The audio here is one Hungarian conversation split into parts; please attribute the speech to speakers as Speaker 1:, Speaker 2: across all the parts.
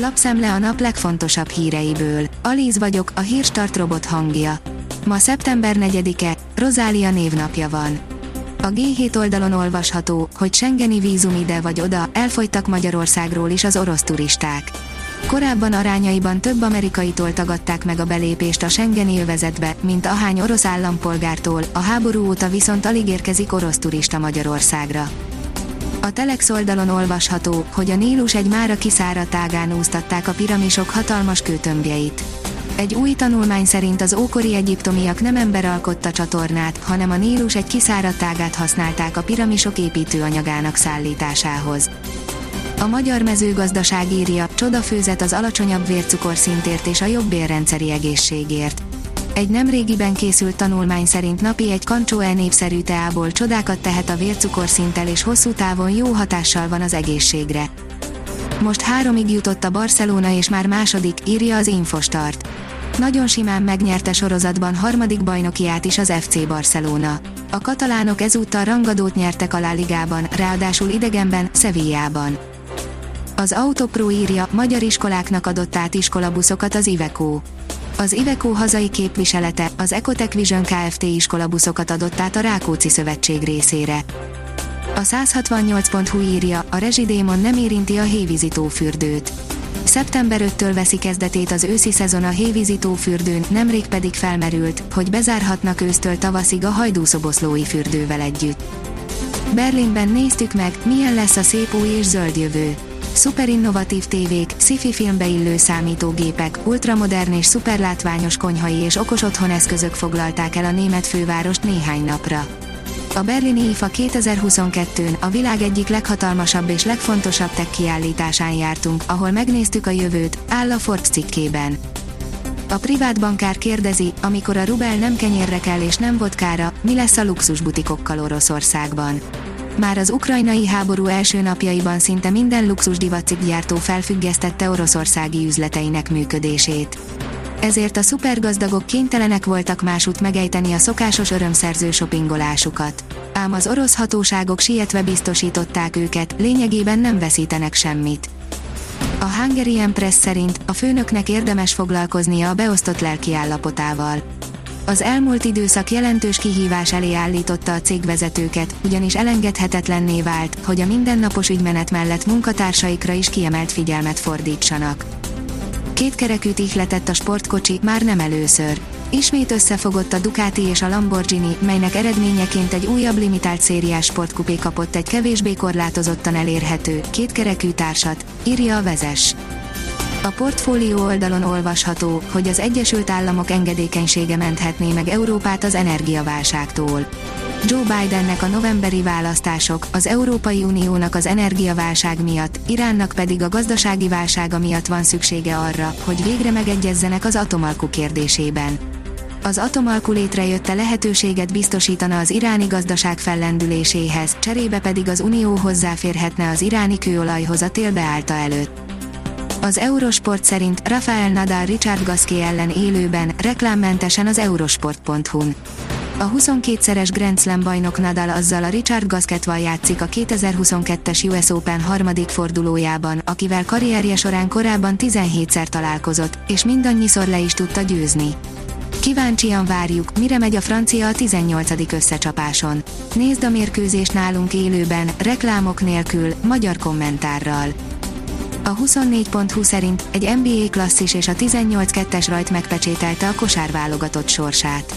Speaker 1: Lapszemle a nap legfontosabb híreiből. Alíz vagyok, a hírstart robot hangja. Ma szeptember 4-e, Rozália névnapja van. A G7 oldalon olvasható, hogy Schengeni vízum ide vagy oda, elfogytak Magyarországról is az orosz turisták. Korábban arányaiban több amerikaitól tagadták meg a belépést a Schengeni övezetbe, mint ahány orosz állampolgártól, a háború óta viszont alig érkezik orosz turista Magyarországra. A Telex oldalon olvasható, hogy a Nílus egy mára kiszáradt ágán úsztatták a piramisok hatalmas kőtömbjeit. Egy új tanulmány szerint az ókori egyiptomiak nem ember alkotta csatornát, hanem a Nílus egy kiszáradt ágát használták a piramisok építőanyagának szállításához. A magyar mezőgazdaság írja, csodafőzet az alacsonyabb vércukorszintért és a jobb bérrendszeri egészségért. Egy nemrégiben készült tanulmány szerint napi egy kancsó E teából csodákat tehet a vércukorszinttel és hosszú távon jó hatással van az egészségre. Most háromig jutott a Barcelona és már második, írja az Infostart. Nagyon simán megnyerte sorozatban harmadik bajnokiát is az FC Barcelona. A katalánok ezúttal rangadót nyertek a La Ligában, ráadásul idegenben, Sevillában. Az Autopro írja, magyar iskoláknak adott át iskolabuszokat az Iveco. Az Iveco hazai képviselete, az Ecotech Vision Kft. iskolabuszokat adott át a Rákóczi Szövetség részére. A 168.hu írja, a rezsidémon nem érinti a hévízitófürdőt. Szeptember 5-től veszi kezdetét az őszi szezon a hévízitófürdőn, nemrég pedig felmerült, hogy bezárhatnak ősztől tavaszig a hajdúszoboszlói fürdővel együtt. Berlinben néztük meg, milyen lesz a szép új és zöld jövő Szuperinnovatív tévék, sci-fi filmbe illő számítógépek, ultramodern és szuperlátványos konyhai és okos otthoneszközök foglalták el a német fővárost néhány napra. A berlini IFA 2022-n a világ egyik leghatalmasabb és legfontosabb tech kiállításán jártunk, ahol megnéztük a jövőt, áll a Forbes cikkében. A privát bankár kérdezi, amikor a rubel nem kenyérre kell és nem vodkára, mi lesz a luxusbutikokkal Oroszországban. Már az ukrajnai háború első napjaiban szinte minden luxusdivacikgyártó felfüggesztette oroszországi üzleteinek működését. Ezért a szupergazdagok kénytelenek voltak másút megejteni a szokásos örömszerző shoppingolásukat. Ám az orosz hatóságok sietve biztosították őket, lényegében nem veszítenek semmit. A Hungarian Press szerint a főnöknek érdemes foglalkoznia a beosztott lelkiállapotával az elmúlt időszak jelentős kihívás elé állította a cégvezetőket, ugyanis elengedhetetlenné vált, hogy a mindennapos ügymenet mellett munkatársaikra is kiemelt figyelmet fordítsanak. Kétkerekűt ihletett a sportkocsi, már nem először. Ismét összefogott a Ducati és a Lamborghini, melynek eredményeként egy újabb limitált szériás sportkupé kapott egy kevésbé korlátozottan elérhető, kétkerekű társat, írja a vezes. A portfólió oldalon olvasható, hogy az Egyesült Államok engedékenysége menthetné meg Európát az energiaválságtól. Joe Bidennek a novemberi választások, az Európai Uniónak az energiaválság miatt, Iránnak pedig a gazdasági válsága miatt van szüksége arra, hogy végre megegyezzenek az atomalku kérdésében. Az atomalku létrejötte lehetőséget biztosítana az iráni gazdaság fellendüléséhez, cserébe pedig az Unió hozzáférhetne az iráni kőolajhoz a tél beállta előtt. Az Eurosport szerint Rafael Nadal Richard Gasquet ellen élőben, reklámmentesen az eurosport.hu-n. A 22-szeres Grand Slam bajnok Nadal azzal a Richard Gasquetval játszik a 2022-es US Open harmadik fordulójában, akivel karrierje során korábban 17-szer találkozott, és mindannyiszor le is tudta győzni. Kíváncsian várjuk, mire megy a francia a 18. összecsapáson. Nézd a mérkőzést nálunk élőben, reklámok nélkül, magyar kommentárral. A 24.20 szerint egy NBA klasszis és a 18-2-es rajt megpecsételte a kosárválogatott sorsát.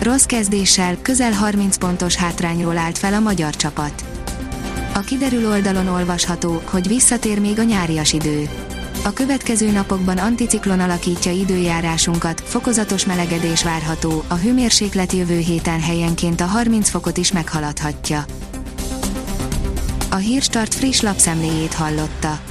Speaker 1: Rossz kezdéssel, közel 30 pontos hátrányról állt fel a magyar csapat. A kiderül oldalon olvasható, hogy visszatér még a nyárias idő. A következő napokban anticiklon alakítja időjárásunkat, fokozatos melegedés várható, a hőmérséklet jövő héten helyenként a 30 fokot is meghaladhatja. A Hírstart friss lapszemléjét hallotta.